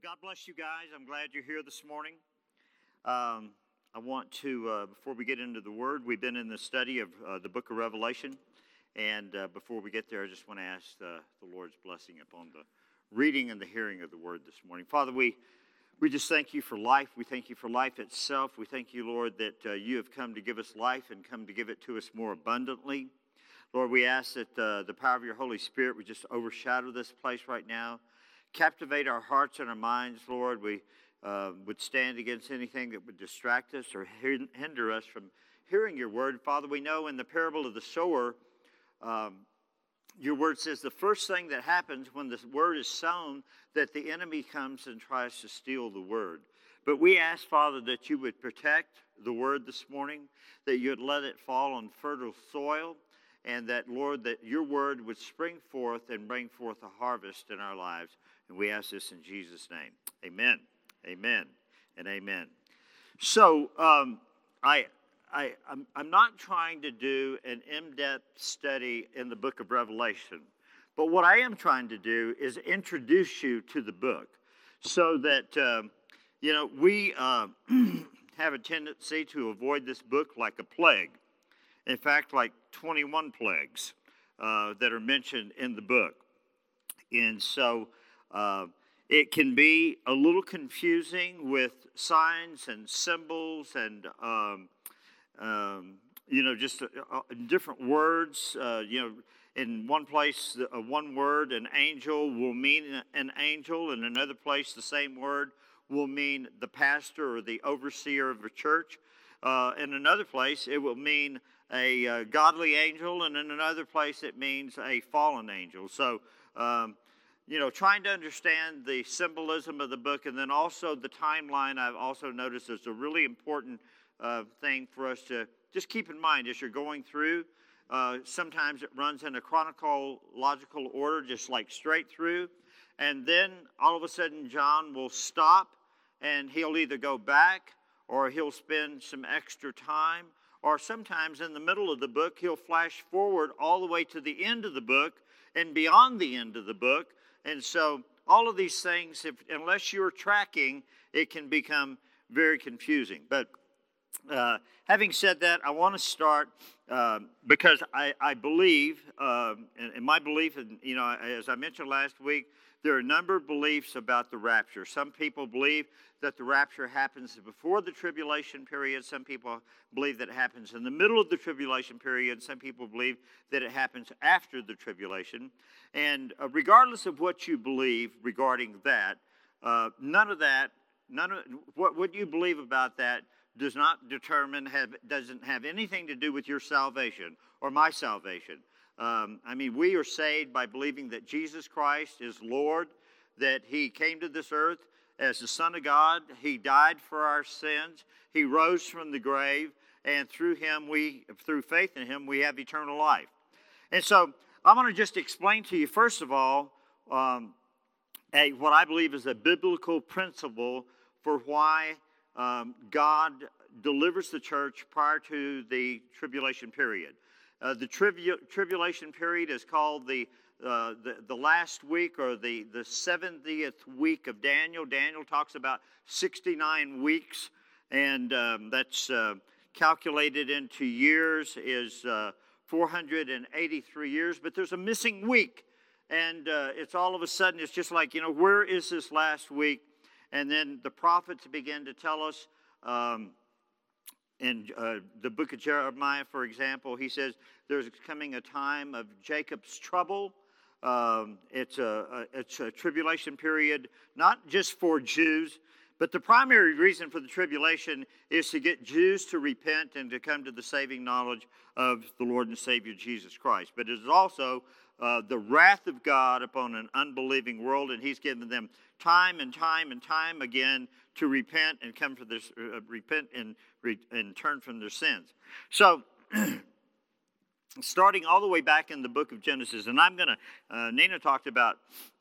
God bless you guys. I'm glad you're here this morning. Um, I want to, uh, before we get into the Word, we've been in the study of uh, the book of Revelation. And uh, before we get there, I just want to ask uh, the Lord's blessing upon the reading and the hearing of the Word this morning. Father, we, we just thank you for life. We thank you for life itself. We thank you, Lord, that uh, you have come to give us life and come to give it to us more abundantly. Lord, we ask that uh, the power of your Holy Spirit would just overshadow this place right now captivate our hearts and our minds, Lord. We uh, would stand against anything that would distract us or hinder us from hearing your word. Father, we know in the parable of the sower, um, your word says the first thing that happens when the word is sown, that the enemy comes and tries to steal the word. But we ask, Father, that you would protect the word this morning, that you would let it fall on fertile soil, and that, Lord, that your word would spring forth and bring forth a harvest in our lives. And we ask this in Jesus' name. Amen. Amen. And amen. So, um, I, I, I'm, I'm not trying to do an in depth study in the book of Revelation, but what I am trying to do is introduce you to the book so that, um, you know, we uh, have a tendency to avoid this book like a plague. In fact, like 21 plagues uh, that are mentioned in the book. And so uh, it can be a little confusing with signs and symbols and, um, um, you know, just uh, uh different words. Uh, you know, in one place, uh, one word, an angel, will mean an angel. In another place, the same word will mean the pastor or the overseer of a church. Uh, in another place, it will mean a godly angel, and in another place, it means a fallen angel. So, um, you know, trying to understand the symbolism of the book and then also the timeline, I've also noticed is a really important uh, thing for us to just keep in mind as you're going through. Uh, sometimes it runs in a chronological order, just like straight through. And then all of a sudden, John will stop and he'll either go back or he'll spend some extra time. Or sometimes in the middle of the book, he'll flash forward all the way to the end of the book and beyond the end of the book and so, all of these things, if, unless you're tracking, it can become very confusing. But uh, having said that, I want to start uh, because I, I believe, uh, and, and, my belief, and you know, as I mentioned last week, there are a number of beliefs about the rapture. Some people believe that the rapture happens before the tribulation period. Some people believe that it happens in the middle of the tribulation period. Some people believe that it happens after the tribulation. And uh, regardless of what you believe regarding that, uh, none of that, none of what, what you believe about that does not determine, have, doesn't have anything to do with your salvation or my salvation. Um, I mean, we are saved by believing that Jesus Christ is Lord, that He came to this earth as the Son of God. He died for our sins. He rose from the grave, and through Him, we, through faith in Him, we have eternal life. And so, I want to just explain to you first of all um, a, what I believe is a biblical principle for why um, God delivers the church prior to the tribulation period. Uh, the tribu- tribulation period is called the, uh, the, the, last week or the, the 70th week of Daniel. Daniel talks about 69 weeks, and um, that's uh, calculated into years, is uh, 483 years, but there's a missing week. And uh, it's all of a sudden, it's just like, you know, where is this last week? And then the prophets begin to tell us. Um, in uh, the book of Jeremiah, for example, he says there's coming a time of Jacob's trouble. Um, it's, a, a, it's a tribulation period, not just for Jews, but the primary reason for the tribulation is to get Jews to repent and to come to the saving knowledge of the Lord and Savior Jesus Christ. But it is also uh, the wrath of God upon an unbelieving world, and He's given them time and time and time again to repent and come to this, uh, repent and, re- and turn from their sins. So, starting all the way back in the book of Genesis, and I'm going to, uh, Nina talked about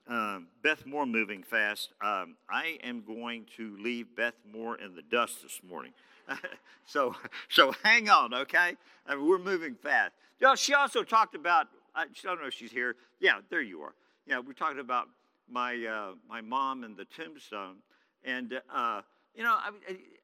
uh, Beth Moore moving fast. Um, I am going to leave Beth Moore in the dust this morning. so, so hang on, okay? I mean, we're moving fast. You know, she also talked about, I don't know if she's here. Yeah, there you are. Yeah, we're talking about my, uh, my mom and the tombstone. And, uh, you know, I,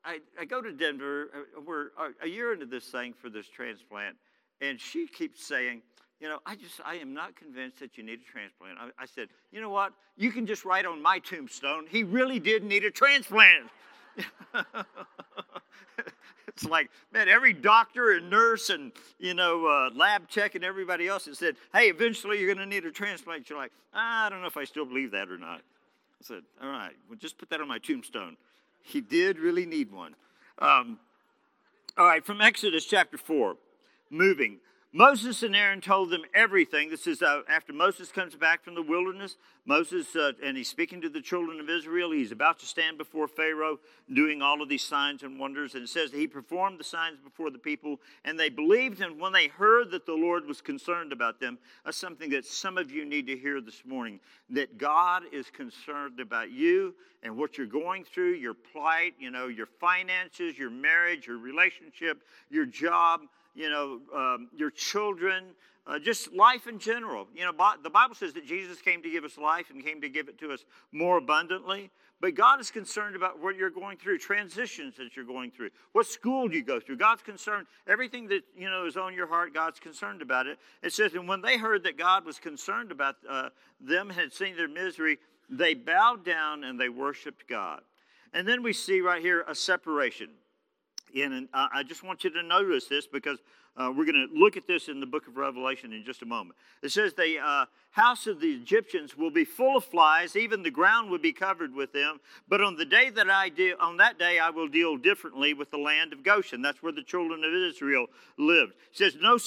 I, I, go to Denver. Uh, we're a year into this thing for this transplant. And she keeps saying, you know, I just, I am not convinced that you need a transplant. I, I said, you know what? You can just write on my tombstone, he really did need a transplant. it's like, man, every doctor and nurse and, you know, uh, lab tech and everybody else has said, hey, eventually you're going to need a transplant. You're like, I don't know if I still believe that or not. I said, all right, well, just put that on my tombstone. He did really need one. Um, all right, from Exodus chapter 4, moving. Moses and Aaron told them everything. This is uh, after Moses comes back from the wilderness. Moses, uh, and he's speaking to the children of Israel. He's about to stand before Pharaoh doing all of these signs and wonders. And it says that he performed the signs before the people, and they believed him when they heard that the Lord was concerned about them. That's something that some of you need to hear this morning that God is concerned about you and what you're going through, your plight, you know, your finances, your marriage, your relationship, your job you know, um, your children, uh, just life in general. You know, the Bible says that Jesus came to give us life and came to give it to us more abundantly. But God is concerned about what you're going through, transitions that you're going through, what school do you go through. God's concerned. Everything that you know is on your heart, God's concerned about it. It says, and when they heard that God was concerned about uh, them, had seen their misery, they bowed down and they worshipped God. And then we see right here a separation in. And I just want you to notice this because uh, we're going to look at this in the book of Revelation in just a moment. It says the uh, house of the Egyptians will be full of flies, even the ground will be covered with them. But on the day that I deal, on that day I will deal differently with the land of Goshen. That's where the children of Israel lived. It says no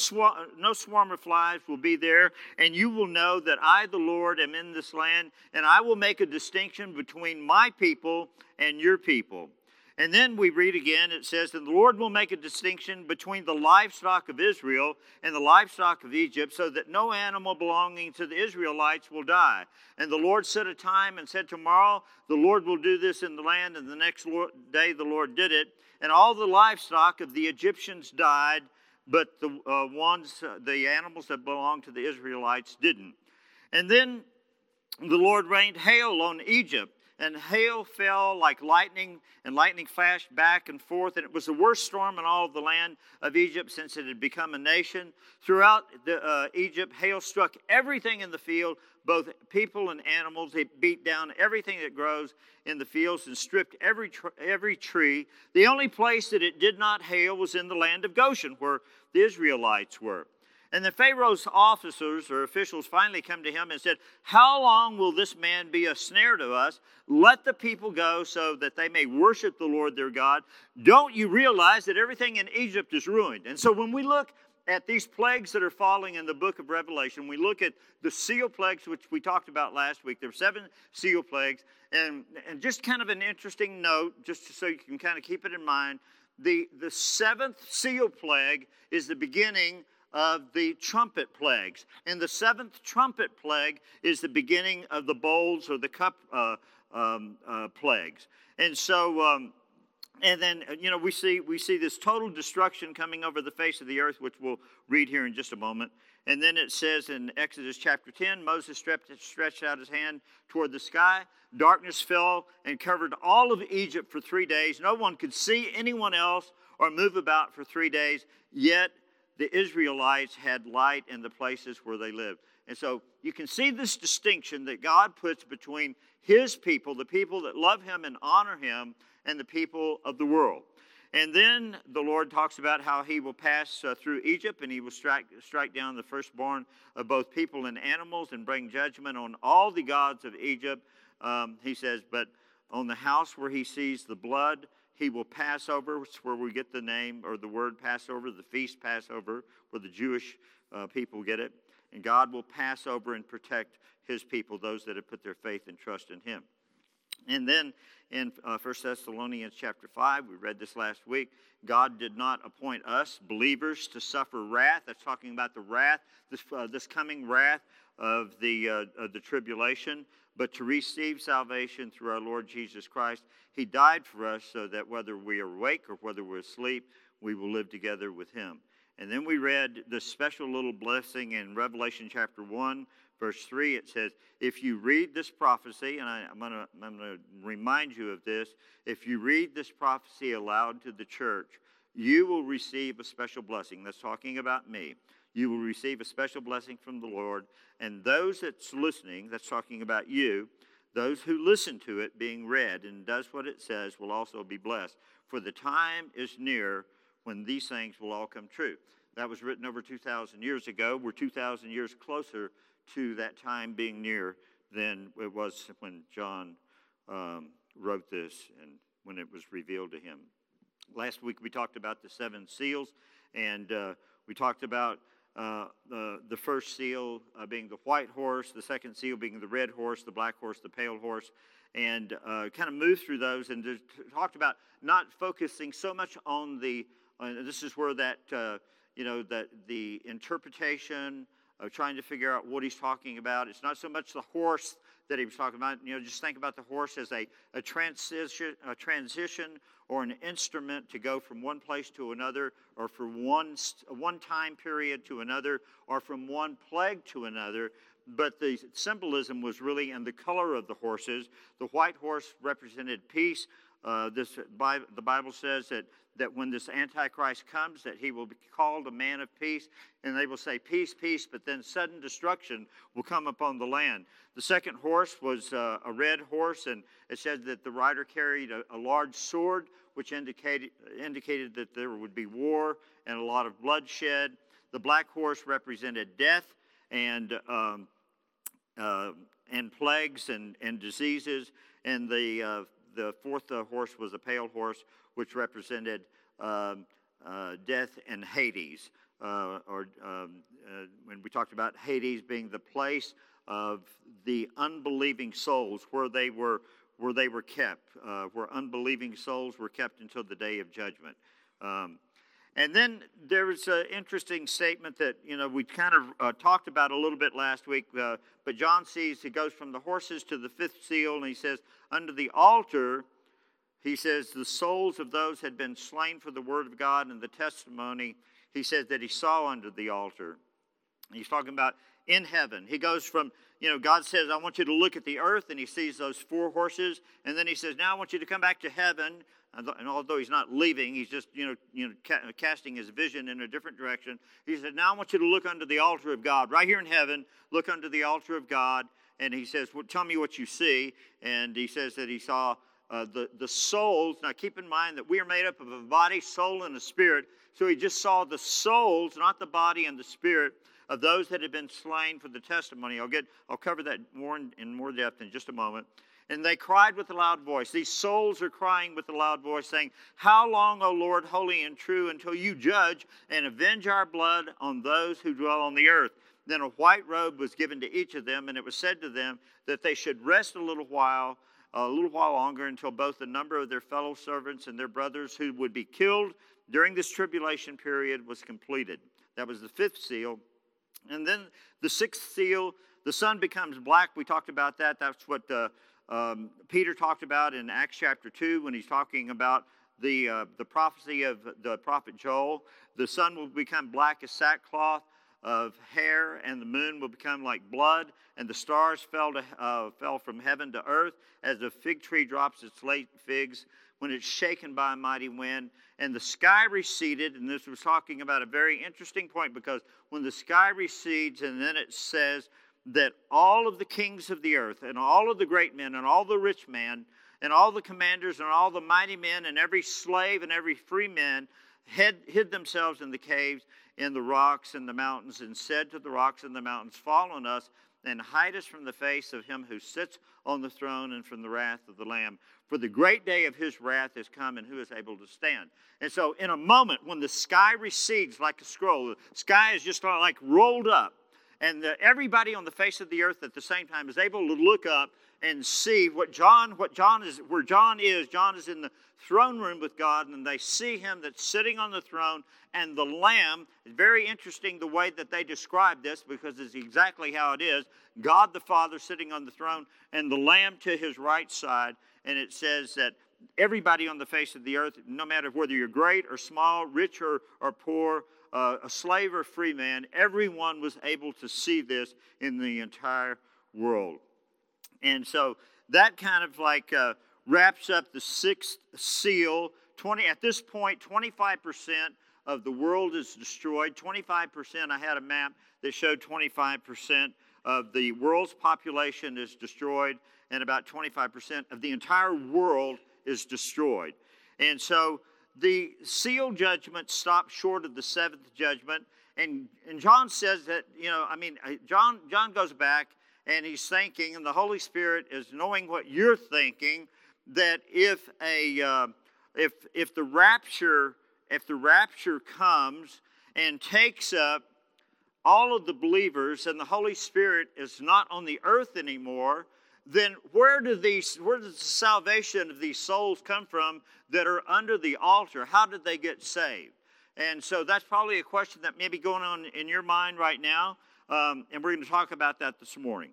no swarm of flies will be there, and you will know that I, the Lord, am in this land, and I will make a distinction between my people and your people and then we read again, it says, that the Lord will make a distinction between the livestock of Israel and the livestock of Egypt, so that no animal belonging to the Israelites will die. And the Lord set a time and said, Tomorrow the Lord will do this in the land, and the next day the Lord did it. And all the livestock of the Egyptians died, but the uh, ones, uh, the animals that belonged to the Israelites didn't. And then the Lord rained hail on Egypt and hail fell like lightning, and lightning flashed back and forth. And it was the worst storm in all of the land of Egypt since it had become a nation. Throughout the, uh, Egypt, hail struck everything in the field, both people and animals. It beat down everything that grows in the fields and stripped every, tr- every tree. The only place that it did not hail was in the land of Goshen, where the Israelites were. And the Pharaoh's officers or officials finally come to him and said, How long will this man be a snare to us? Let the people go so that they may worship the Lord their God. Don't you realize that everything in Egypt is ruined? And so when we look at these plagues that are falling in the book of Revelation, we look at the seal plagues, which we talked about last week. There are seven seal plagues. And, and just kind of an interesting note, just so you can kind of keep it in mind, the, the seventh seal plague is the beginning of the trumpet plagues. And the seventh trumpet plague is the beginning of the bowls or the cup uh, um, uh, plagues. And so, um, and then uh, you know we see we see this total destruction coming over the face of the earth, which we'll read here in just a moment. And then it says in Exodus chapter 10, Moses stretched out his hand toward the sky. Darkness fell and covered all of Egypt for three days. No one could see anyone else or move about for three days. Yet the Israelites had light in the places where they lived. And so you can see this distinction that God puts between his people, the people that love him and honor him, and the people of the world. And then the Lord talks about how he will pass uh, through Egypt and he will strike, strike down the firstborn of both people and animals and bring judgment on all the gods of Egypt. Um, he says, But on the house where he sees the blood, he will pass over, where we get the name or the word Passover, the feast Passover, where the Jewish uh, people get it. And God will pass over and protect his people, those that have put their faith and trust in him. And then in uh, 1 Thessalonians chapter 5, we read this last week, God did not appoint us, believers, to suffer wrath. That's talking about the wrath, this, uh, this coming wrath of the, uh, of the tribulation, but to receive salvation through our Lord Jesus Christ. He died for us so that whether we are awake or whether we're asleep, we will live together with Him. And then we read this special little blessing in Revelation chapter 1, verse 3, it says, If you read this prophecy, and I, am going to I'm going to remind you of this, if you read this prophecy aloud to the church, you will receive a special blessing. That's talking about me. You will receive a special blessing from the Lord. And those that's listening, that's talking about you, those who listen to it being read and does what it says will also be blessed. For the time is near when these things will all come true. That was written over 2,000 years ago. We're 2,000 years closer to that time being near than it was when John um, wrote this and when it was revealed to him. Last week we talked about the seven seals, and uh, we talked about uh, the, the first seal uh, being the white horse, the second seal being the red horse, the black horse, the pale horse, and uh, kind of moved through those and talked about not focusing so much on the. this is where that uh, you know that the interpretation of trying to figure out what he's talking about. It's not so much the horse that he was talking about. You know, just think about the horse as a, a transition, a transition or an instrument to go from one place to another, or from one, one time period to another, or from one plague to another. But the symbolism was really in the color of the horses. The white horse represented peace. Uh, this the Bible says that that when this Antichrist comes, that he will be called a man of peace, and they will say, Peace, peace, but then sudden destruction will come upon the land. The second horse was uh, a red horse, and it said that the rider carried a, a large sword, which indicated, indicated that there would be war and a lot of bloodshed. The black horse represented death and, um, uh, and plagues and, and diseases, and the, uh, the fourth uh, horse was a pale horse, which represented um, uh, death and Hades. Uh, or um, uh, when we talked about Hades being the place of the unbelieving souls, where they were, where they were kept, uh, where unbelieving souls were kept until the day of judgment. Um, and then there was an interesting statement that you know we kind of uh, talked about a little bit last week. Uh, but John sees he goes from the horses to the fifth seal, and he says, "Under the altar he says, The souls of those had been slain for the word of God and the testimony, he says, that he saw under the altar. He's talking about in heaven. He goes from, you know, God says, I want you to look at the earth, and he sees those four horses. And then he says, Now I want you to come back to heaven. And although he's not leaving, he's just, you know, you know ca- casting his vision in a different direction. He said, Now I want you to look under the altar of God. Right here in heaven, look under the altar of God. And he says, well, Tell me what you see. And he says that he saw uh, the, the souls. Now, keep in mind that we are made up of a body, soul, and a spirit. So he just saw the souls, not the body and the spirit, of those that had been slain for the testimony. I'll, get, I'll cover that more in, in more depth in just a moment. And they cried with a loud voice. These souls are crying with a loud voice, saying, How long, O Lord, holy and true, until you judge and avenge our blood on those who dwell on the earth? Then a white robe was given to each of them, and it was said to them that they should rest a little while a little while longer until both the number of their fellow servants and their brothers who would be killed during this tribulation period was completed. That was the fifth seal. And then the sixth seal, the sun becomes black. We talked about that. That's what uh, um, Peter talked about in Acts chapter 2 when he's talking about the, uh, the prophecy of the prophet Joel. The sun will become black as sackcloth of hair, and the moon will become like blood, and the stars fell, to, uh, fell from heaven to earth as a fig tree drops its late figs when it's shaken by a mighty wind. And the sky receded, and this was talking about a very interesting point because when the sky recedes, and then it says that all of the kings of the earth, and all of the great men, and all the rich men, and all the commanders, and all the mighty men, and every slave, and every free man hid, hid themselves in the caves in the rocks and the mountains and said to the rocks and the mountains, Fall on us and hide us from the face of him who sits on the throne and from the wrath of the Lamb. For the great day of his wrath is come, and who is able to stand? And so, in a moment when the sky recedes like a scroll, the sky is just like rolled up, and the, everybody on the face of the earth at the same time is able to look up and see what John, what John is, where John is. John is in the throne room with God, and they see him that's sitting on the throne, and the Lamb. It's very interesting the way that they describe this because it's exactly how it is. God the Father sitting on the throne, and the Lamb to his right side. And it says that everybody on the face of the earth, no matter whether you're great or small, rich or, or poor, a slave or free man, everyone was able to see this in the entire world. And so that kind of like uh, wraps up the sixth seal. 20, at this point, 25% of the world is destroyed. 25%, I had a map that showed 25% of the world's population is destroyed, and about 25% of the entire world is destroyed. And so the seal judgment stops short of the seventh judgment. And, and John says that, you know, I mean, John, John goes back and he's thinking, and the Holy Spirit is knowing what you're thinking, that if a uh, if if the rapture if the rapture comes and takes up all of the believers and the Holy Spirit is not on the earth anymore, then where do these where does the salvation of these souls come from that are under the altar? How did they get saved? And so that's probably a question that may be going on in your mind right now. Um, and we're going to talk about that this morning.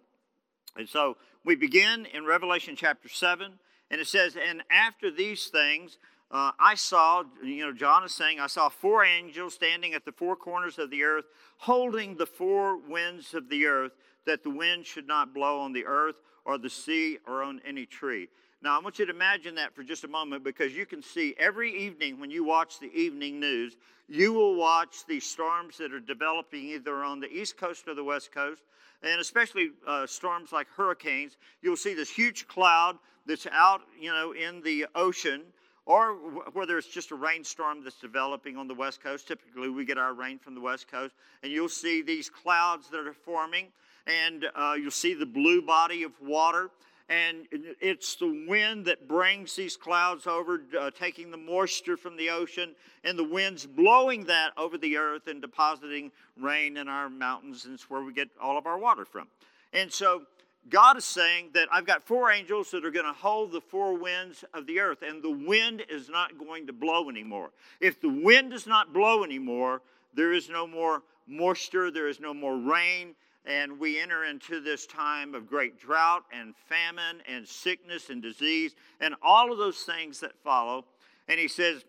And so we begin in Revelation chapter 7, and it says, And after these things, uh, I saw, you know, John is saying, I saw four angels standing at the four corners of the earth, holding the four winds of the earth, that the wind should not blow on the earth or the sea or on any tree. Now, I want you to imagine that for just a moment because you can see every evening when you watch the evening news, you will watch these storms that are developing either on the east coast or the west coast, and especially uh, storms like hurricanes. You'll see this huge cloud that's out, you know, in the ocean, or whether it's just a rainstorm that's developing on the west coast. Typically, we get our rain from the west coast, and you'll see these clouds that are forming, and uh, you'll see the blue body of water and it's the wind that brings these clouds over, uh, taking the moisture from the ocean, and the wind's blowing that over the earth and depositing rain in our mountains, and it's where we get all of our water from. And so God is saying that I've got four angels that are going to hold the four winds of the earth, and the wind is not going to blow anymore. If the wind does not blow anymore, there is no more moisture, there is no more rain, and we enter into this time of great drought and famine and sickness and disease and all of those things that follow. And he says,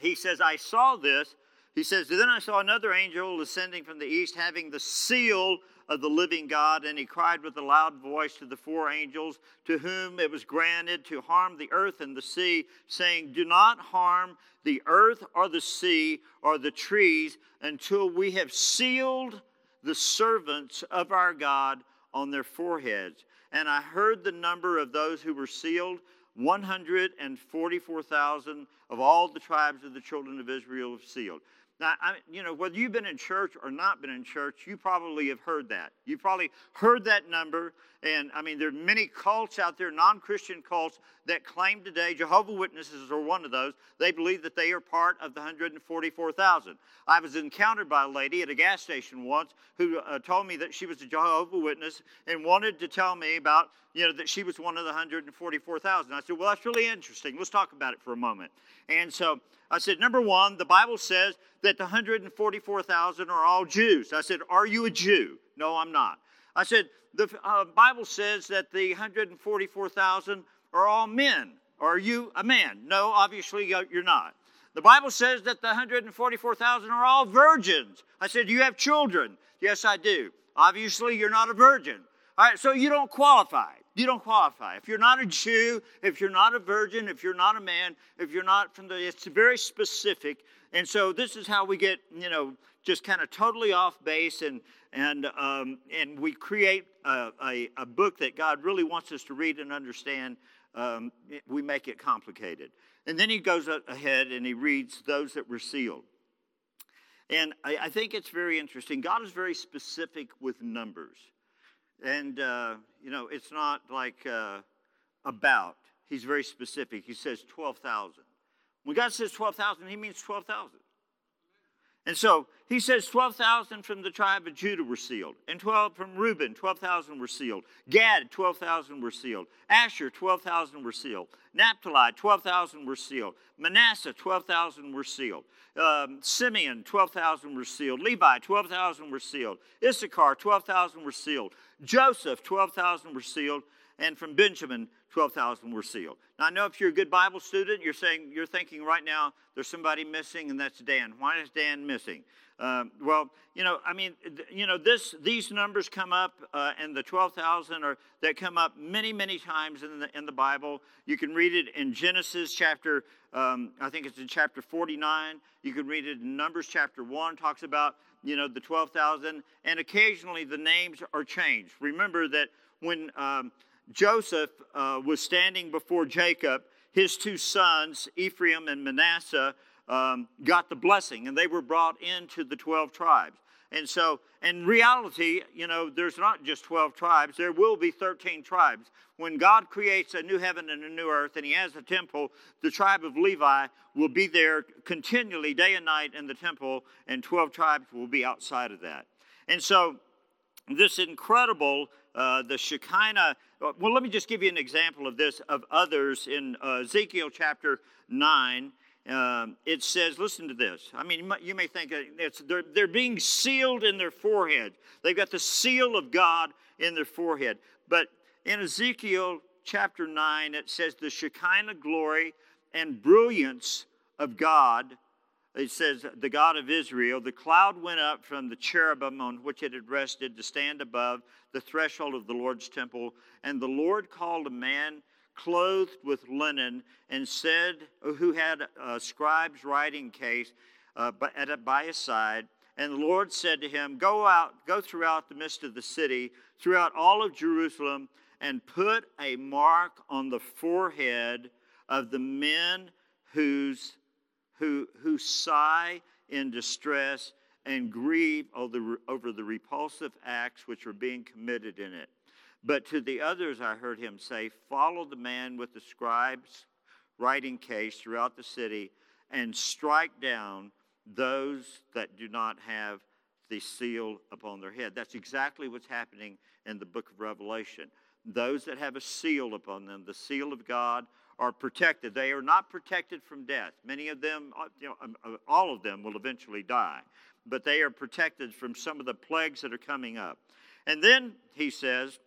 he says, I saw this. He says, Then I saw another angel ascending from the east, having the seal of the living God, and he cried with a loud voice to the four angels to whom it was granted to harm the earth and the sea, saying, Do not harm the earth or the sea or the trees until we have sealed the servants of our God on their foreheads. And I heard the number of those who were sealed 144,000 of all the tribes of the children of Israel sealed. Now, I, you know, whether you've been in church or not been in church, you probably have heard that. You probably heard that number. And I mean, there are many cults out there, non Christian cults, that claim today, Jehovah Witnesses are one of those, they believe that they are part of the 144,000. I was encountered by a lady at a gas station once who uh, told me that she was a Jehovah Witness and wanted to tell me about, you know, that she was one of the 144,000. I said, well, that's really interesting. Let's talk about it for a moment. And so I said, number one, the Bible says that the 144,000 are all Jews. I said, are you a Jew? No, I'm not. I said, the uh, Bible says that the 144,000 are all men. Are you a man? No, obviously you're not. The Bible says that the 144,000 are all virgins. I said, Do you have children? Yes, I do. Obviously, you're not a virgin. All right, so you don't qualify. You don't qualify. If you're not a Jew, if you're not a virgin, if you're not a man, if you're not from the, it's very specific. And so this is how we get, you know, just kind of totally off base and, and, um, and we create a, a, a, book that God really wants us to read and understand. Um, we make it complicated. And then he goes ahead and he reads those that were sealed. And I, I think it's very interesting. God is very specific with numbers. And, uh, you know, it's not like uh, about. He's very specific. He says 12,000. When God says 12,000, he means 12,000. And so he says 12,000 from the tribe of Judah were sealed, and 12 from Reuben, 12,000 were sealed. Gad, 12,000 were sealed. Asher, 12,000 were sealed. Naphtali, 12,000 were sealed. Manasseh, 12,000 were sealed. Um, Simeon, 12,000 were sealed. Levi, 12,000 were sealed. Issachar, 12,000 were sealed. Joseph, 12,000 were sealed. And from Benjamin, 12,000 were sealed. Now, I know if you're a good Bible student, you're saying, you're thinking right now, there's somebody missing, and that's Dan. Why is Dan missing? Um, well, you know, I mean, you know, this these numbers come up, uh, and the 12,000 are that come up many, many times in the in the Bible. You can read it in Genesis chapter, um, I think it's in chapter 49. You can read it in Numbers chapter one, talks about you know the 12,000, and occasionally the names are changed. Remember that when um, Joseph uh, was standing before Jacob, his two sons, Ephraim and Manasseh, um, got the blessing and they were brought into the 12 tribes. And so, in reality, you know, there's not just 12 tribes, there will be 13 tribes. When God creates a new heaven and a new earth and He has a temple, the tribe of Levi will be there continually, day and night in the temple, and 12 tribes will be outside of that. And so, this incredible, uh, the Shekinah, well, let me just give you an example of this, of others in uh, Ezekiel chapter 9 um, it says, listen to this. I mean, you may think it's, they're, they're being sealed in their forehead. They've got the seal of God in their forehead. But in Ezekiel chapter 9, it says, the Shekinah glory and brilliance of God. It says, the God of Israel, the cloud went up from the cherubim on which it had rested to stand above the threshold of the Lord's temple. And the Lord called a man clothed with linen, and said, who had a scribe's writing case uh, by his side. And the Lord said to him, Go out, go throughout the midst of the city, throughout all of Jerusalem, and put a mark on the forehead of the men whose, who, who sigh in distress and grieve over over the repulsive acts which are being committed in it. But to the others I heard him say, Follow the man with the scribe's writing case throughout the city and strike down those that do not have the seal upon their head. That's exactly what's happening in the book of Revelation. Those that have a seal upon them, the seal of God, are protected. They are not protected from death. Many of them, uh, you know, um, uh, all of them will eventually die, but they are protected from some of the plagues that are coming up. And then he says,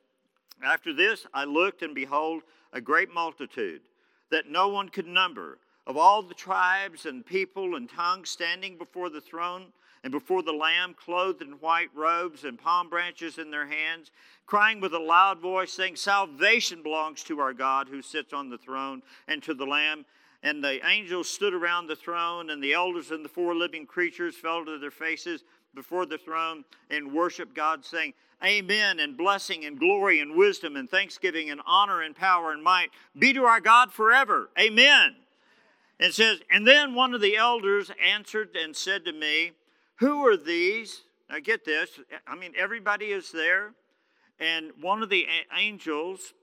after this, I looked, and behold, a great multitude that no one could number, of all the tribes and people and tongues standing before the throne and before the Lamb, clothed in white robes and palm branches in their hands, crying with a loud voice, saying, Salvation belongs to our God who sits on the throne and to the Lamb. And the angels stood around the throne, and the elders and the four living creatures fell to their faces before the throne and worshiped God, saying, Amen, and blessing and glory and wisdom and thanksgiving and honor and power and might be to our God forever. Amen. And says, and then one of the elders answered and said to me, Who are these? Now get this. I mean, everybody is there. And one of the angels,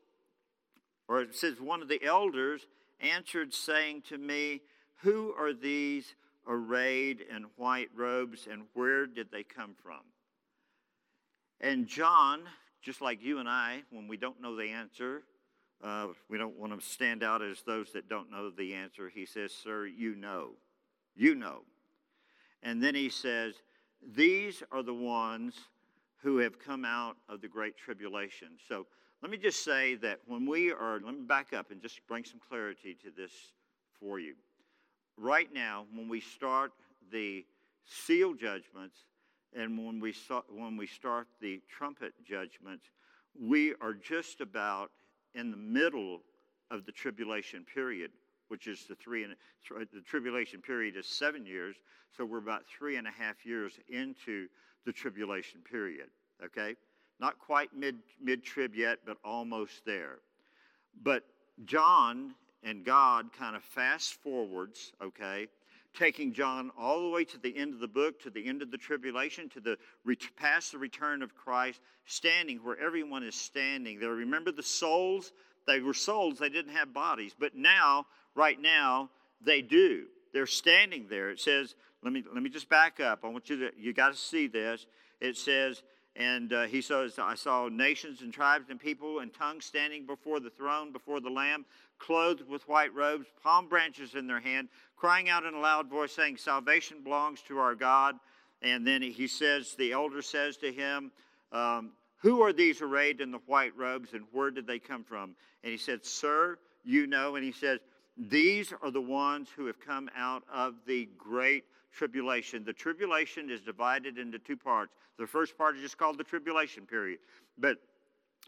or it says one of the elders, answered, saying to me, Who are these arrayed in white robes, and where did they come from? And John, just like you and I, when we don't know the answer, uh, we don't want to stand out as those that don't know the answer. He says, Sir, you know. You know. And then he says, These are the ones who have come out of the great tribulation. So let me just say that when we are, let me back up and just bring some clarity to this for you. Right now, when we start the seal judgments, and when we, when we start the trumpet judgments, we are just about in the middle of the tribulation period, which is the three and the tribulation period is seven years, so we're about three and a half years into the tribulation period. Okay, not quite mid mid trib yet, but almost there. But John and God kind of fast forwards. Okay, taking John all the way to the end of the book, to the end of the tribulation, to the past the return of Christ, standing where everyone is standing. They remember the souls. They were souls. They didn't have bodies, but now, right now, they do. They're standing there. It says, let me let me just back up. I want you to you got to see this. It says. And uh, he says, I saw nations and tribes and people and tongues standing before the throne, before the Lamb, clothed with white robes, palm branches in their hand, crying out in a loud voice, saying, Salvation belongs to our God. And then he says, the elder says to him, um, Who are these arrayed in the white robes and where did they come from? And he said, Sir, you know. And he says, These are the ones who have come out of the great tribulation. The tribulation is divided into two parts. The first part is just called the tribulation period. But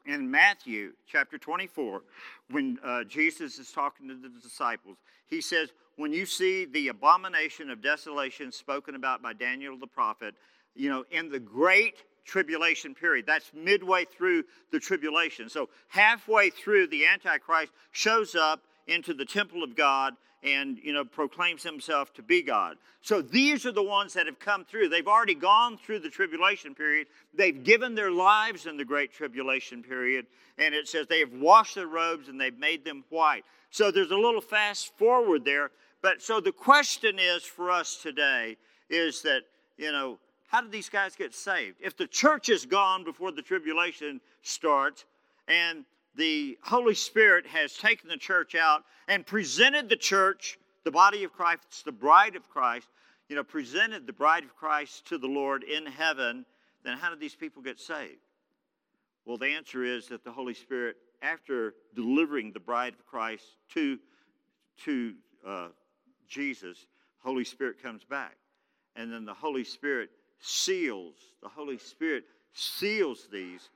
in Matthew chapter 24, when uh, Jesus is talking to the disciples, he says, When you see the abomination of desolation spoken about by Daniel the prophet, you know, in the great tribulation period. That's midway through the tribulation. So, halfway through, the Antichrist shows up into the temple of God and you know proclaims himself to be God. So these are the ones that have come through. They've already gone through the tribulation period. They've given their lives in the great tribulation period, and it says they have washed their robes and they've made them white. So there's a little fast forward there. But so the question is for us today is that you know how did these guys get saved? If the church is gone before the tribulation starts, and the Holy Spirit has taken the church out and presented the church, the body of Christ, the bride of Christ, you know, presented the bride of Christ to the Lord in heaven, then how did these people get saved? Well, the answer is that the Holy Spirit, after delivering the bride of Christ to, to uh, Jesus, Holy Spirit comes back. And then the Holy Spirit seals, the Holy Spirit seals these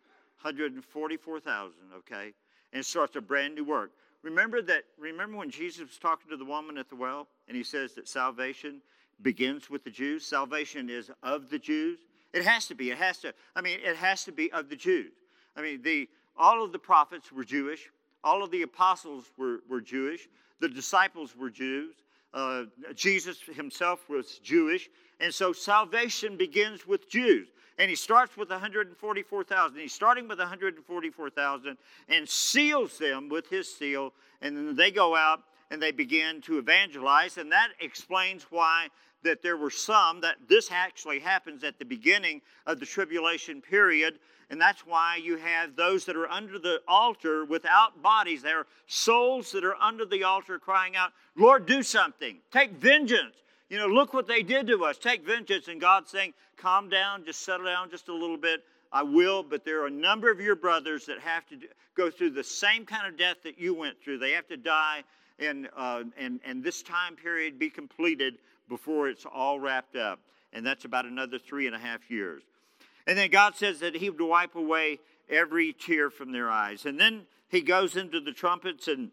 144,000, okay, and starts a brand new work. Remember that, remember when Jesus was talking to the woman at the well, and he says that salvation begins with the Jews? Salvation is of the Jews. It has to be. It has to, I mean, it has to be of the Jews. I mean, the all of the prophets were Jewish, all of the apostles were, were Jewish, the disciples were Jews, uh, Jesus himself was Jewish, and so salvation begins with Jews. And he starts with 144,000. He's starting with 144,000 and seals them with his seal. And then they go out and they begin to evangelize. And that explains why that there were some that this actually happens at the beginning of the tribulation period and that's why you have those that are under the altar without bodies. There are souls that are under the altar crying out, Lord, do something. Take vengeance. You know, look what they did to us. Take vengeance. And God's saying, calm down, just settle down just a little bit. I will, but there are a number of your brothers that have to go through the same kind of death that you went through. They have to die, and, uh, and, and this time period be completed before it's all wrapped up. And that's about another three and a half years. And then God says that He would wipe away every tear from their eyes. And then He goes into the trumpets, and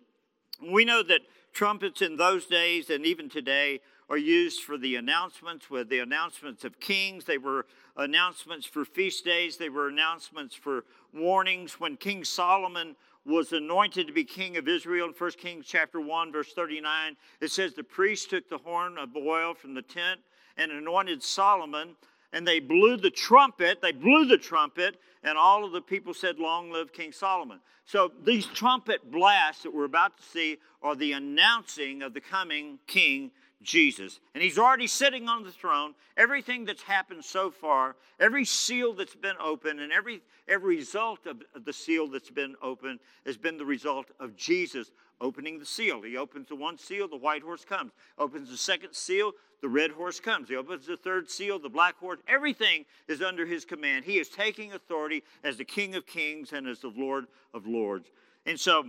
we know that trumpets in those days and even today are used for the announcements, with the announcements of kings. They were announcements for feast days. They were announcements for warnings. When King Solomon was anointed to be king of Israel in 1 Kings chapter 1, verse 39, it says the priest took the horn of oil from the tent and anointed Solomon and they blew the trumpet. They blew the trumpet, and all of the people said, Long live King Solomon. So these trumpet blasts that we're about to see are the announcing of the coming King Jesus. And he's already sitting on the throne. Everything that's happened so far, every seal that's been opened, and every, every result of the seal that's been opened has been the result of Jesus opening the seal. He opens the one seal, the white horse comes. Opens the second seal, the red horse comes. He opens the third seal, the black horse. Everything is under his command. He is taking authority as the King of Kings and as the Lord of Lords. And so,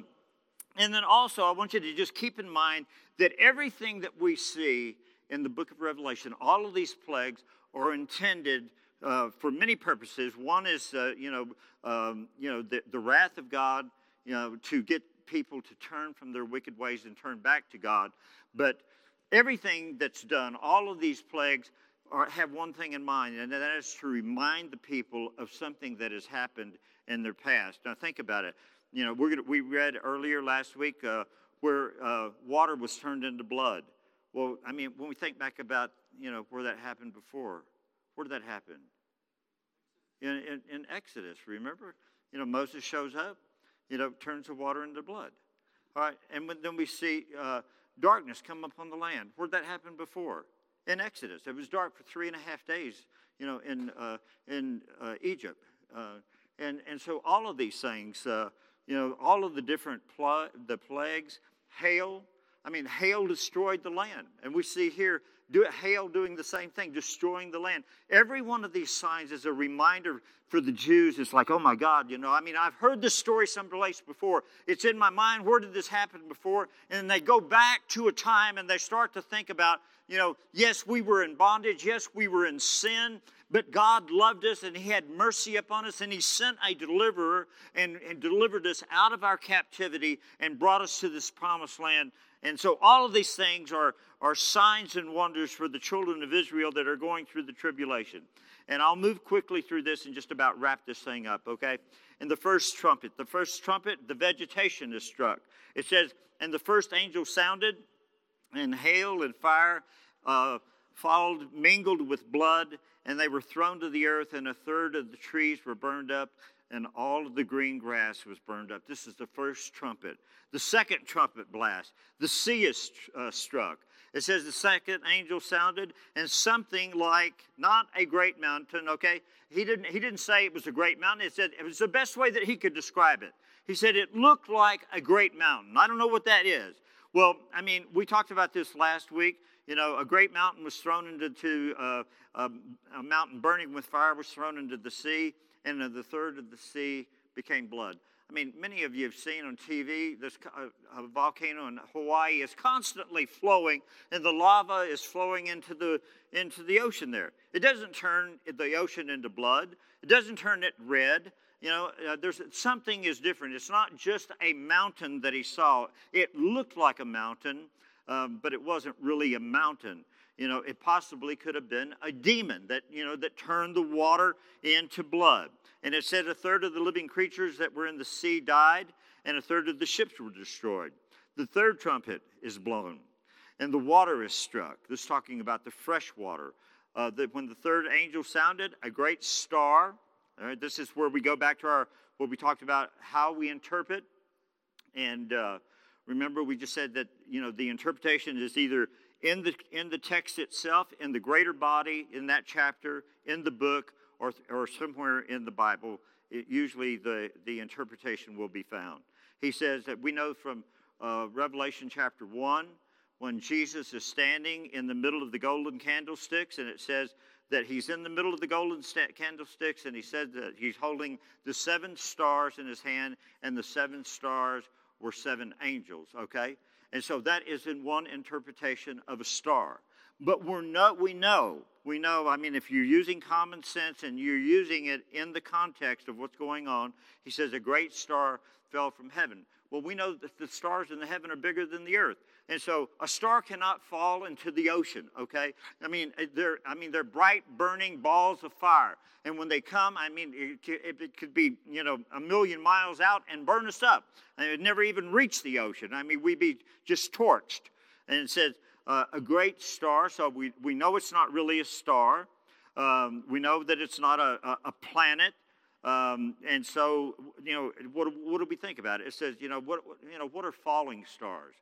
and then also, I want you to just keep in mind that everything that we see in the book of Revelation, all of these plagues are intended uh, for many purposes. One is, uh, you know, um, you know, the, the wrath of God, you know, to get people to turn from their wicked ways and turn back to God. But everything that's done, all of these plagues, are, have one thing in mind, and that is to remind the people of something that has happened in their past. Now, think about it. You know, we're gonna, we read earlier last week uh, where uh, water was turned into blood. Well, I mean, when we think back about you know where that happened before, where did that happen? In, in, in Exodus, remember? You know, Moses shows up, you know, turns the water into blood. All right, and when, then we see uh, darkness come upon the land. Where'd that happen before? In Exodus. It was dark for three and a half days, you know, in, uh, in uh, Egypt. Uh, and, and so all of these things, you know, all of the different pl- the plagues, hail. I mean, hail destroyed the land. And we see here do hail doing the same thing, destroying the land. Every one of these signs is a reminder for the Jews. It's like, oh my God, you know, I mean, I've heard this story someplace before. It's in my mind. Where did this happen before? And they go back to a time and they start to think about, you know, yes, we were in bondage. Yes, we were in sin. But God loved us and He had mercy upon us, and He sent a deliverer and, and delivered us out of our captivity and brought us to this promised land. And so, all of these things are, are signs and wonders for the children of Israel that are going through the tribulation. And I'll move quickly through this and just about wrap this thing up, okay? In the first trumpet, the first trumpet, the vegetation is struck. It says, And the first angel sounded, and hail and fire uh, followed, mingled with blood, and they were thrown to the earth, and a third of the trees were burned up, and all of the green grass was burned up. This is the first trumpet. The second trumpet blast, the sea is uh, struck. It says the second angel sounded, and something like not a great mountain. Okay, he didn't. He didn't say it was a great mountain. He said it was the best way that he could describe it. He said it looked like a great mountain. I don't know what that is. Well, I mean, we talked about this last week. You know, a great mountain was thrown into uh, a, a mountain burning with fire was thrown into the sea, and the third of the sea became blood. I mean, many of you have seen on TV this a, a volcano in Hawaii is constantly flowing, and the lava is flowing into the into the ocean. There, it doesn't turn the ocean into blood. It doesn't turn it red. You know, uh, there's something is different. It's not just a mountain that he saw. It looked like a mountain, um, but it wasn't really a mountain. You know, it possibly could have been a demon that, you know, that turned the water into blood. And it said a third of the living creatures that were in the sea died, and a third of the ships were destroyed. The third trumpet is blown, and the water is struck. This talking about the fresh water. Uh, that when the third angel sounded, a great star. This is where we go back to our what we talked about how we interpret and uh, Remember, we just said that you know the interpretation is either in the in the text itself, in the greater body, in that chapter, in the book, or or somewhere in the Bible. It, usually, the the interpretation will be found. He says that we know from uh, Revelation chapter one when Jesus is standing in the middle of the golden candlesticks, and it says that he's in the middle of the golden candlesticks, and he said that he's holding the seven stars in his hand, and the seven stars were seven angels, okay? And so that is in one interpretation of a star. But we're no, we know, we know, I mean, if you're using common sense and you're using it in the context of what's going on, he says a great star fell from heaven. Well, we know that the stars in the heaven are bigger than the earth. And so a star cannot fall into the ocean, okay? I mean, eh, they're, I mean, they're bright, burning balls of fire. And when they come, I mean, it, it could be, you know, a million miles out and burn us up. And it would never even reach the ocean. I mean, we'd be just torched. And it says, uh, a great star, so we, we know it's not really a star. Um, we know that it's not a, a, a planet. Um, and so, you know, what, what do we think about it? It says, you know, what, you know, what are falling stars?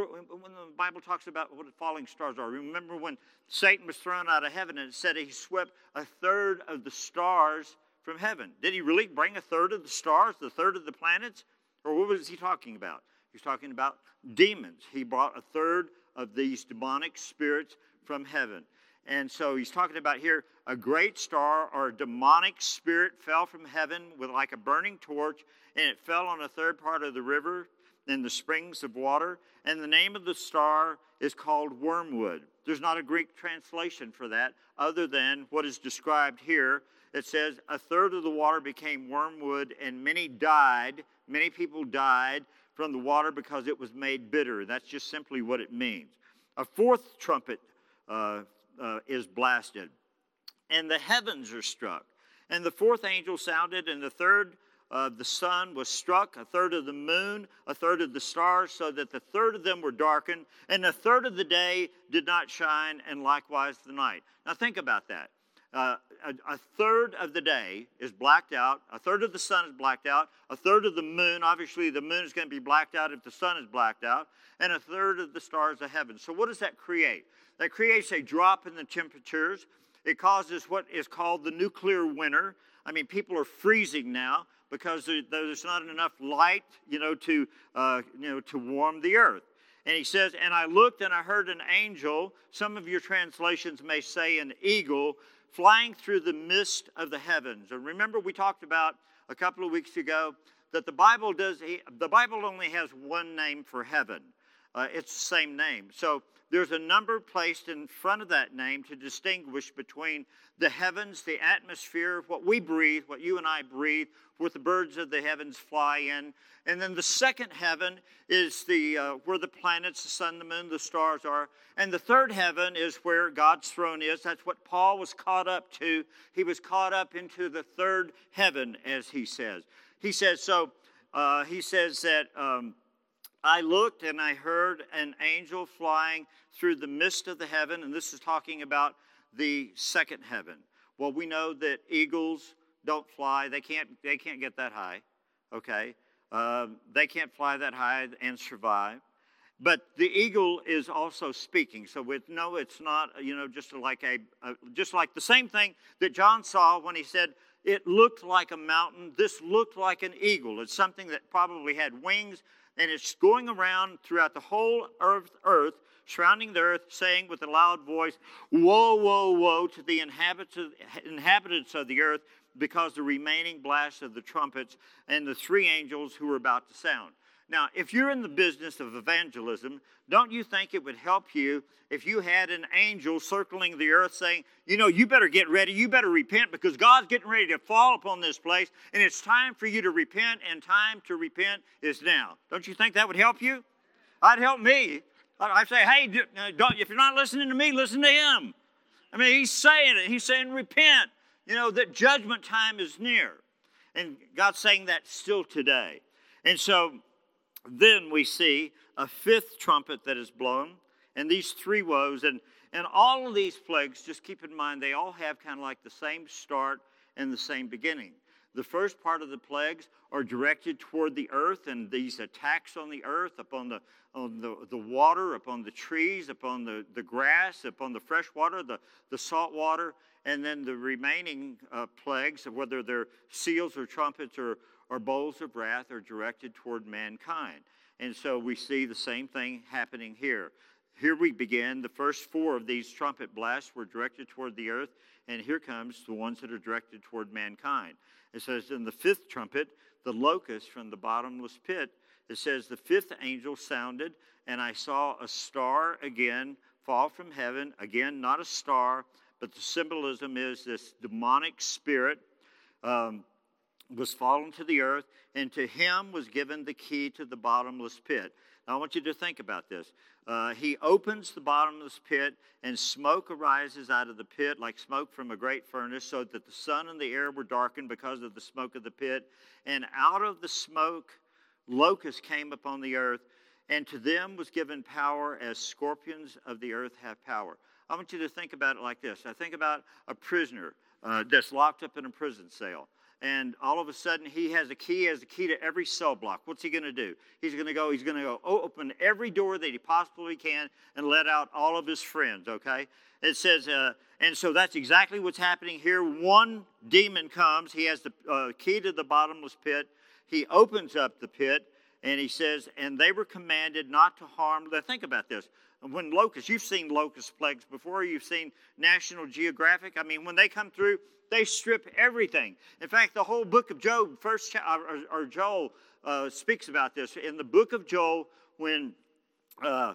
Are, when the Bible talks about what the falling stars are, remember when Satan was thrown out of heaven and it said he swept a third of the stars from heaven. Did he really bring a third of the stars, the third of the planets? Or what was he talking about? He's talking about demons. He brought a third of these demonic spirits from heaven. And so he's talking about here a great star or a demonic spirit fell from heaven with like a burning torch, and it fell on a third part of the river in the springs of water. And the name of the star is called wormwood. There's not a Greek translation for that other than what is described here. It says, A third of the water became wormwood, and many died. Many people died from the water because it was made bitter. That's just simply what it means. A fourth trumpet uh, uh, is blasted, and the heavens are struck. And the fourth angel sounded, and the third uh, the sun was struck, a third of the moon, a third of the stars, so that the third of them were darkened, and a third of the day did not shine, and likewise the night. Now think about that. Uh, a, a, third of the day is blacked out, a third of the sun is blacked out, a third of the moon, obviously the moon is going to be blacked out if the sun is blacked out, and a third of the stars of heaven. So, what does that create? That creates a drop in the temperatures. It causes what is called the nuclear winter. I mean, people are freezing now because there's not enough light, you know, to, uh, you know, to warm the earth. And he says, And I looked and I heard an angel, some of your translations may say an eagle, flying through the mist of the heavens. And remember, we talked about a couple of weeks ago that the Bible does, the Bible only has one name for heaven. Uh, it's the same name. So there's a number placed in front of that name to distinguish between the heavens, the atmosphere, what we breathe, what you and I breathe, what the birds of the heavens fly in. And then the second heaven is the uh, where the planets, the sun, the moon, the stars are. And the third heaven is where God's throne is. That's what Paul was caught up to. He was caught up into the third heaven, as he says. He says so. Uh, he says that. Um, I looked and I heard an angel flying through the midst of the heaven, and this is talking about the second heaven. Well, we know that eagles don't fly; they can't. They can't get that high. Okay, um, they can't fly that high and survive. But the eagle is also speaking, so with no, it's not you know just like a, a just like the same thing that John saw when he said it looked like a mountain. This looked like an eagle. It's something that probably had wings and it's going around throughout the whole earth, earth, surrounding the earth, saying with a loud voice, Woe, woe, woe to the inhabitants of the earth, because the remaining blast of the trumpets and the three angels who are about to sound. Now, if you're in the business of evangelism, don't you think it would help you if you had an angel circling the earth saying, you know, you better get ready, you better repent because God's getting ready to fall upon this place and it's time for you to repent and time to repent is now. Don't you think that would help you? That'd help me. I'd say, hey, uh, if you're not listening to me, listen to him. I mean, he's saying it. He's saying, repent. You know, that judgment time is near. And God's saying that still today. And so, then we see a fifth trumpet that is blown, and these three woes. And, and all of these plagues, just keep in mind, they all have kind of like the same start and the same beginning. The first part of the plagues are directed toward the earth and these attacks on the earth, upon the, on the, the water, upon the trees, upon the, the grass, upon the fresh water, the, the salt water, and then the remaining uh, plagues, whether they're seals or trumpets or, or bowls of wrath are directed toward mankind. And so we see the same thing happening here. Here we begin. The first four of these trumpet blasts were directed toward the earth, and here comes the ones that are directed toward mankind. It says, In the fifth trumpet, the locust from the bottomless pit, it says, The fifth angel sounded, and I saw a star again fall from heaven. Again, not a star, but the symbolism is this demonic spirit. Um, was fallen to the earth, and to him was given the key to the bottomless pit. Now, I want you to think about this. Uh, he opens the bottomless pit, and smoke arises out of the pit like smoke from a great furnace, so that the sun and the air were darkened because of the smoke of the pit. And out of the smoke, locusts came upon the earth, and to them was given power as scorpions of the earth have power. I want you to think about it like this I think about a prisoner uh, that's locked up in a prison cell and all of a sudden he has a key, has a key to every cell block. What's he going to do? He's going to go, he's going to go open every door that he possibly can and let out all of his friends, okay? It says, uh, and so that's exactly what's happening here. One demon comes, he has the uh, key to the bottomless pit. He opens up the pit, and he says, and they were commanded not to harm. Now, think about this. When locusts, you've seen locust plagues before, you've seen National Geographic. I mean, when they come through, they strip everything. In fact, the whole book of Job, first or, or Joel uh, speaks about this. In the book of Joel, when uh,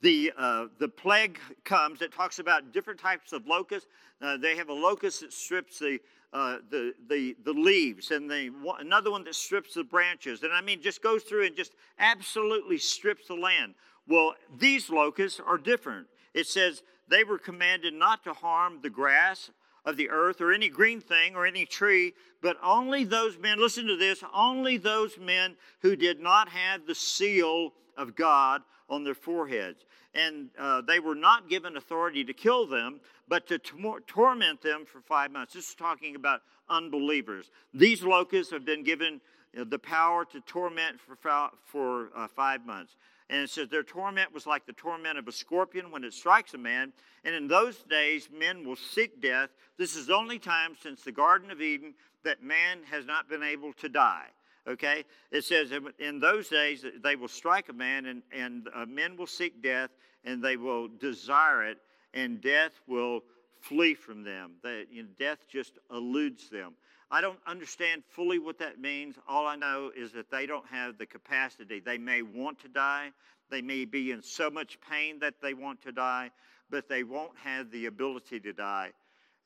the, uh, the plague comes, it talks about different types of locusts. Uh, they have a locust that strips the, uh, the, the, the leaves, and the, another one that strips the branches. And I mean, just goes through and just absolutely strips the land. Well, these locusts are different. It says they were commanded not to harm the grass of the earth or any green thing or any tree, but only those men, listen to this, only those men who did not have the seal of God on their foreheads. And uh, they were not given authority to kill them, but to torment them for five months. This is talking about unbelievers. These locusts have been given know, the power to torment for, for uh, five months. And it says their torment was like the torment of a scorpion when it strikes a man. And in those days, men will seek death. This is the only time since the Garden of Eden that man has not been able to die. Okay? It says, in those days, they will strike a man, and, and uh, men will seek death, and they will desire it, and death will flee from them. That you know, death just eludes them. I don't understand fully what that means. All I know is that they don't have the capacity. They may want to die. They may be in so much pain that they want to die, but they won't have the ability to die.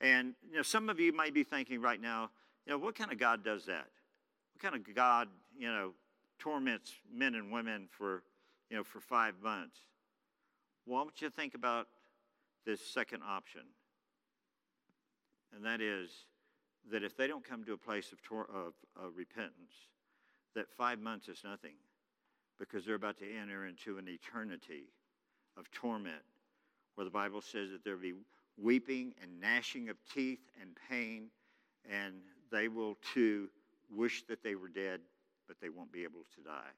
And you know, some of you may be thinking right now, you know, what kind of God does that? What kind of God, you know, torments men and women for, you know, for five months? Well, I want you to think about this second option, and that is that if they don't come to a place of, tor- of, of repentance, that five months is nothing because they're about to enter into an eternity of torment where the Bible says that there will be weeping and gnashing of teeth and pain, and they will too wish that they were dead, but they won't be able to die.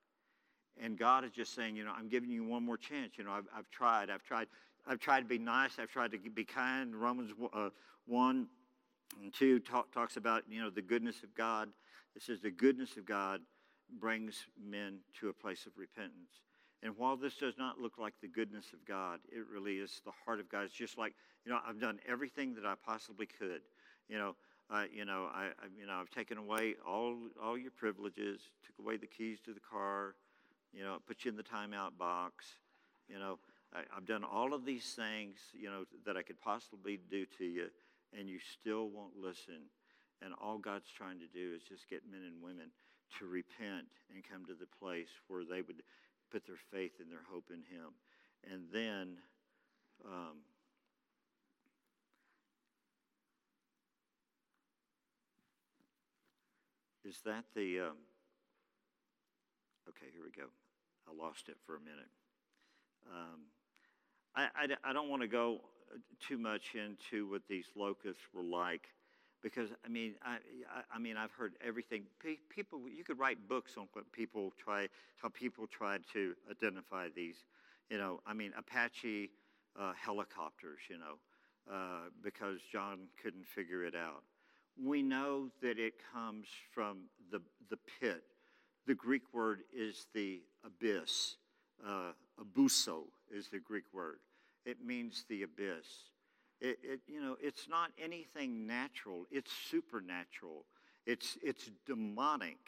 And God is just saying, you know, I'm giving you one more chance. You know, I've, I've tried. I've tried. I've tried to be nice. I've tried to be kind. Romans uh, 1 and 2 talk, talks about, you know, the goodness of God. It says the goodness of God brings men to a place of repentance. And while this does not look like the goodness of God, it really is the heart of God. It's just like, you know, I've done everything that I possibly could. You know, uh, you know, I, I, you know, I've taken away all all your privileges, took away the keys to the car, you know, put you in the timeout box. You know, I, I've done all of these things, you know, that I could possibly do to you, and you still won't listen. And all God's trying to do is just get men and women to repent and come to the place where they would put their faith and their hope in Him. And then, um, is that the. Um, okay, here we go. I lost it for a minute. Um, I, I, I don't want to go too much into what these locusts were like because I mean, I, I, mean, I've heard everything. People, you could write books on what people try, how people tried to identify these. You know, I mean, Apache uh, helicopters. You know, uh, because John couldn't figure it out. We know that it comes from the the pit. The Greek word is the abyss. Uh, abuso is the Greek word. It means the abyss. It, it, you know, it's not anything natural, it's supernatural. It's, it's demonic.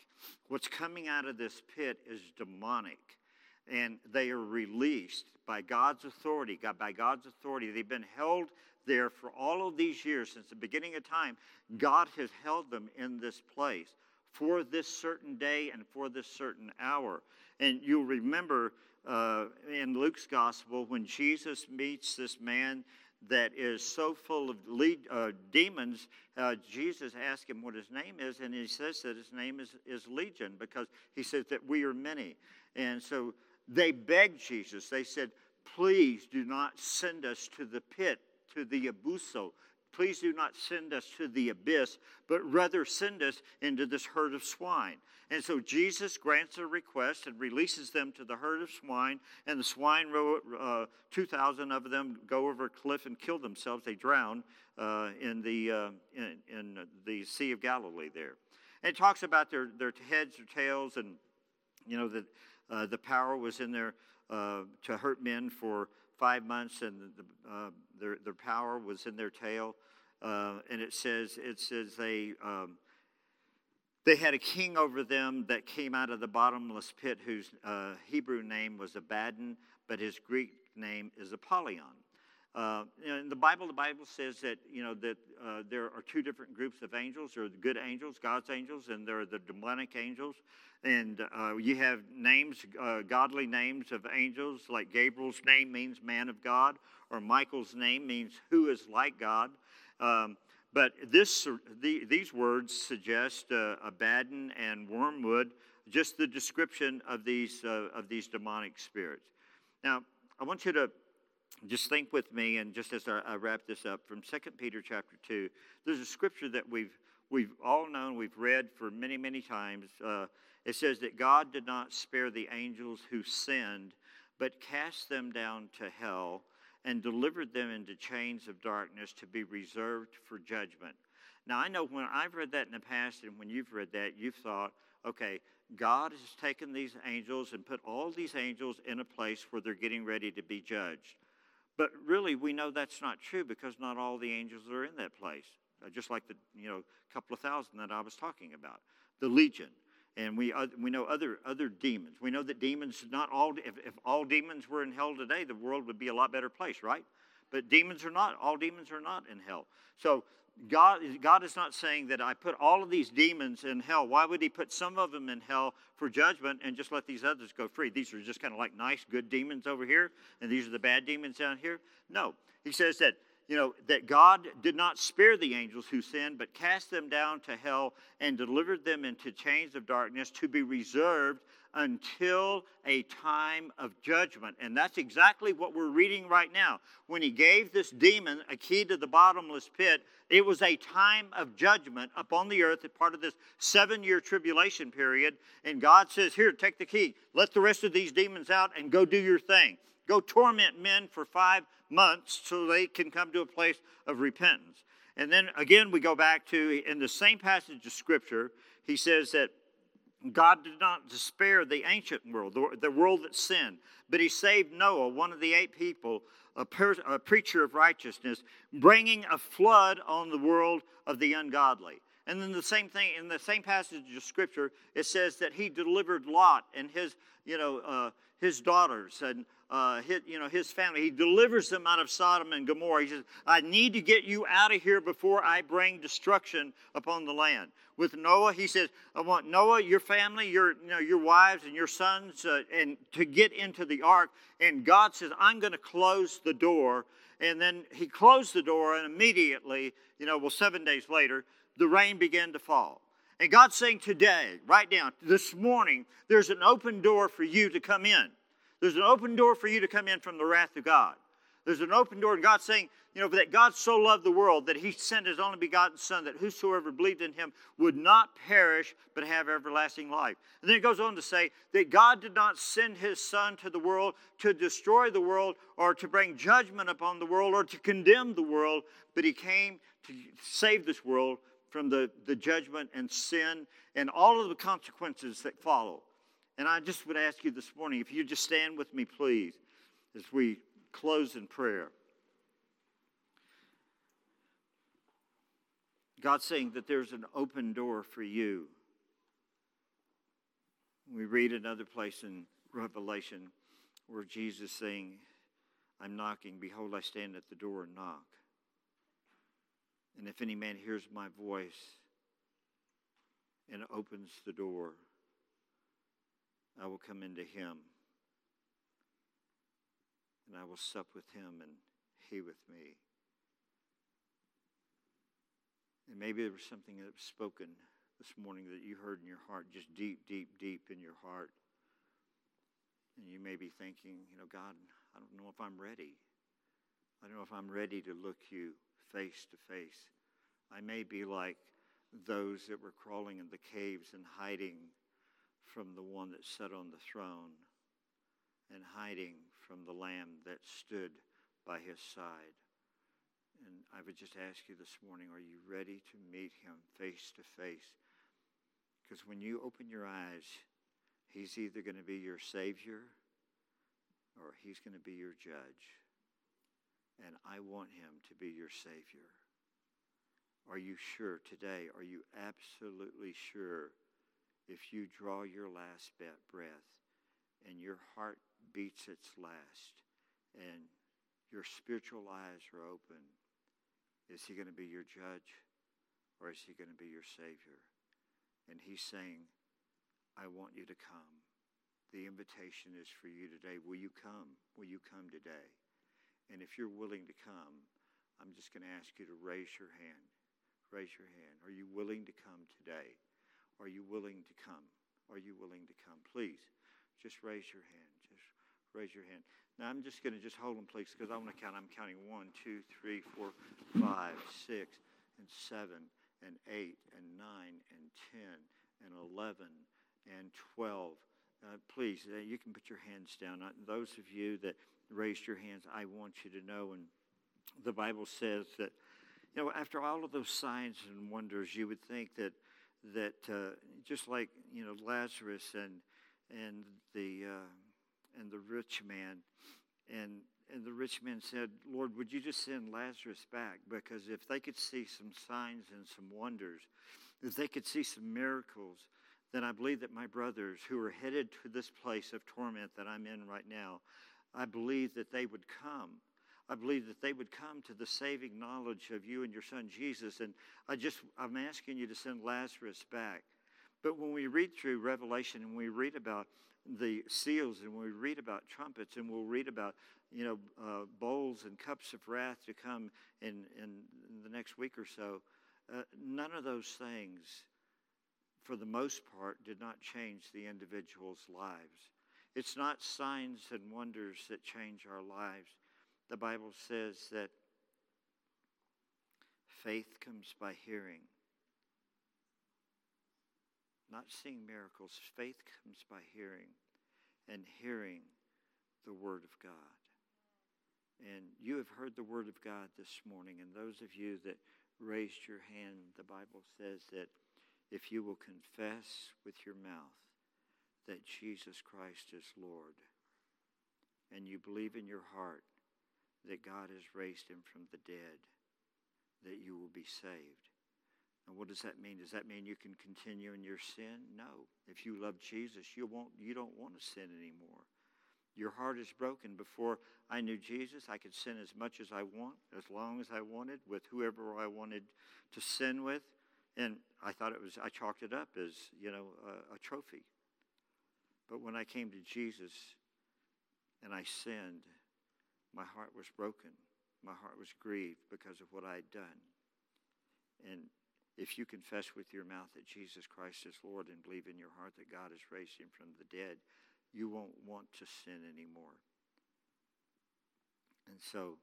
What's coming out of this pit is demonic. And they are released by God's authority. God, by God's authority. They've been held there for all of these years, since the beginning of time. God has held them in this place for this certain day and for this certain hour. And you'll remember uh, in Luke's gospel when Jesus meets this man that is so full of lead, uh, demons, uh, Jesus asks him what his name is, and he says that his name is, is Legion because he says that we are many. And so they begged Jesus. They said, Please do not send us to the pit, to the abuso. Please do not send us to the abyss, but rather send us into this herd of swine. And so Jesus grants a request and releases them to the herd of swine, and the swine, uh, 2,000 of them, go over a cliff and kill themselves. They drown uh, in, the, uh, in, in, the Sea of Galilee there. And it talks about their, their heads or tails, and you know that uh, the power was in there uh, to hurt men for five months, and the, uh, their, their power was in their tail. and it says it says they um, they had a king over them that came out of the bottomless pit, whose uh, Hebrew name was Abaddon, but his Greek name is Apollyon. Uh, in the Bible, the Bible says that you know that uh, there are two different groups of angels. There are the good angels, God's angels, and there are the demonic angels. And uh, you have names, uh, godly names of angels, like Gabriel's name means man of God, or Michael's name means who is like God. Um, but this, the, these words suggest uh, Abaddon and Wormwood, just the description of these, uh, of these demonic spirits. Now, I want you to just think with me, and just as I, wrap this up, from 2 Peter chapter 2, there's a scripture that we've, we've all known, we've read for many, many times. Uh, it says that God did not spare the angels who sinned, but cast them down to hell and delivered them into chains of darkness to be reserved for judgment. Now, I know when I've read that in the past and when you've read that, you've thought, okay, God has taken these angels and put all these angels in a place where they're getting ready to be judged. But really, we know that's not true because not all the angels are in that place. Uh, just like the you know couple of thousand that I was talking about, the legion, and we uh, we know other other demons. We know that demons not all if, if all demons were in hell today, the world would be a lot better place, right? But demons are not. All demons are not in hell. So God, God is not saying that I put all of these demons in hell. Why would He put some of them in hell for judgment and just let these others go free? These are just kind of like nice, good demons over here, and these are the bad demons down here. No. He says that you know, that God did not spare the angels who sinned, but cast them down to hell and delivered them into chains of darkness to be reserved until a time of judgment. And that's exactly what we're reading right now. When he gave this demon a key to the bottomless pit, it was a time of judgment upon the earth, part of this seven year tribulation period. And God says, Here, take the key, let the rest of these demons out, and go do your thing. Go torment men for five months so they can come to a place of repentance. And then again, we go back to in the same passage of Scripture, he says that God did not despair the ancient world, the, the world that sinned, but he saved Noah, one of the eight people, a, per, a preacher of righteousness, bringing a flood on the world of the ungodly. And then the same thing in the same passage of Scripture, it says that he delivered Lot and his, you know, uh, his daughters and uh, his, you know, his family. He delivers them out of Sodom and Gomorrah. He says, I need to get you out of here before I bring destruction upon the land. With Noah, he says, I want Noah, your family, your, you know, your wives and your sons, uh, and to get into the ark. And God says, I'm going to close the door. And then he closed the door, and immediately, you know, well, seven days later, the rain began to fall. And God's saying today, right now, this morning, there's an open door for you to come in. There's an open door for you to come in from the wrath of God. There's an open door, and God's saying, you know, that God so loved the world that he sent his only begotten Son, that whosoever believed in him would not perish, but have everlasting life. And then it goes on to say that God did not send his Son to the world to destroy the world or to bring judgment upon the world or to condemn the world, but he came to save this world from the, the judgment and sin and all of the consequences that follow. And I just would ask you this morning if you just stand with me, please, as we close in prayer. God's saying that there's an open door for you. We read another place in Revelation where Jesus saying, I'm knocking, behold, I stand at the door and knock. And if any man hears my voice and opens the door, I will come into him, and I will sup with him, and he with me. And maybe there was something that was spoken this morning that you heard in your heart, just deep, deep, deep in your heart. And you may be thinking, you know, God, I don't know if I'm ready. I don't know if I'm ready to look you face to face. I may be like those that were crawling in the caves and hiding from the one that sat on the throne and hiding from the lamb that stood by his side. And I would just ask you this morning are you ready to meet him face to face? Because when you open your eyes, he's either going to be your Savior or he's going to be your judge. And I want him to be your Savior. Are you sure today? Are you absolutely sure if you draw your last breath and your heart beats its last and your spiritual eyes are open, is he going to be your judge or is he going to be your Savior? And he's saying, I want you to come. The invitation is for you today. Will you come? Will you come today? And if you're willing to come, I'm just going to ask you to raise your hand. Raise your hand. Are you willing to come today? Are you willing to come? Are you willing to come? Please, just raise your hand. Just raise your hand. Now, I'm just going to just hold them, please, because I want to count. I'm counting one, two, three, four, five, six, and seven, and eight, and nine, and ten, and eleven, and twelve. Uh, please, uh, you can put your hands down. Uh, those of you that raised your hands, I want you to know, and the Bible says that You know, after all of those signs and wonders, you would think that that uh, just like you know Lazarus and and the uh, and the rich man, and and the rich man said, Lord, would you just send Lazarus back? Because if they could see some signs and some wonders, if they could see some miracles, then I believe that my brothers who are headed to this place of torment that I'm in right now, I believe that they would come. I believe that they would come to the saving knowledge of you and your son Jesus. And I just, I'm asking you to send Lazarus back. But when we read through Revelation and we read about the seals and we read about trumpets and we'll read about you know uh, bowls and cups of wrath to come in, in, the next week or so uh, none of those things for the most part did not change the individual's lives it's not signs and wonders that change our lives the bible says that faith comes by hearing not seeing miracles. Faith comes by hearing, and hearing the Word of God. And you have heard the Word of God this morning, and those of you that raised your hand, the Bible says that if you will confess with your mouth that Jesus Christ is Lord, and you believe in your heart that God has raised him from the dead, that you will be saved. And what does that mean? Does that mean you can continue in your sin? No. If you love Jesus, you won't you don't want to sin anymore. Your heart is broken. Before I knew Jesus, I could sin as much as I want, as long as I wanted, with whoever I wanted to sin with. And I thought it was, I chalked it up as, you know, a, a trophy. But when I came to Jesus and I sinned, my heart was broken. My heart was grieved because of what I had done. And if you confess with your mouth that Jesus Christ is Lord and believe in your heart that God has raised him from the dead, you won't want to sin anymore. And so,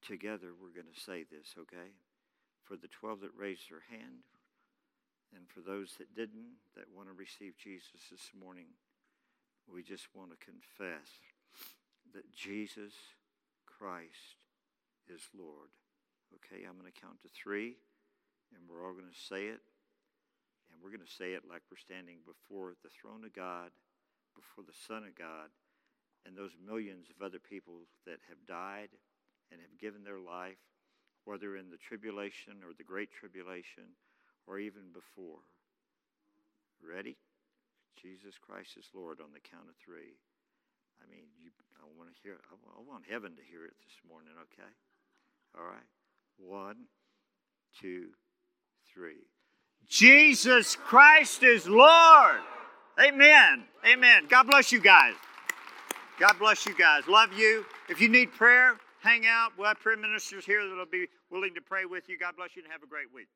together, we're going to say this, okay? For the 12 that raised their hand, and for those that didn't, that want to receive Jesus this morning, we just want to confess that Jesus Christ is Lord. Okay, I'm going to count to three and we're all going to say it. And we're going to say it like we're standing before the throne of God, before the Son of God, and those millions of other people that have died and have given their life, whether in the tribulation or the great tribulation or even before. Ready? Jesus Christ is Lord on the count of three. I mean, you, I want to hear. I want heaven to hear it this morning. Okay. All right. One, two, three. Jesus Christ is Lord. Amen. Amen. God bless you guys. God bless you guys. Love you. If you need prayer, hang out. We'll have prayer ministers here that'll be willing to pray with you. God bless you and have a great week.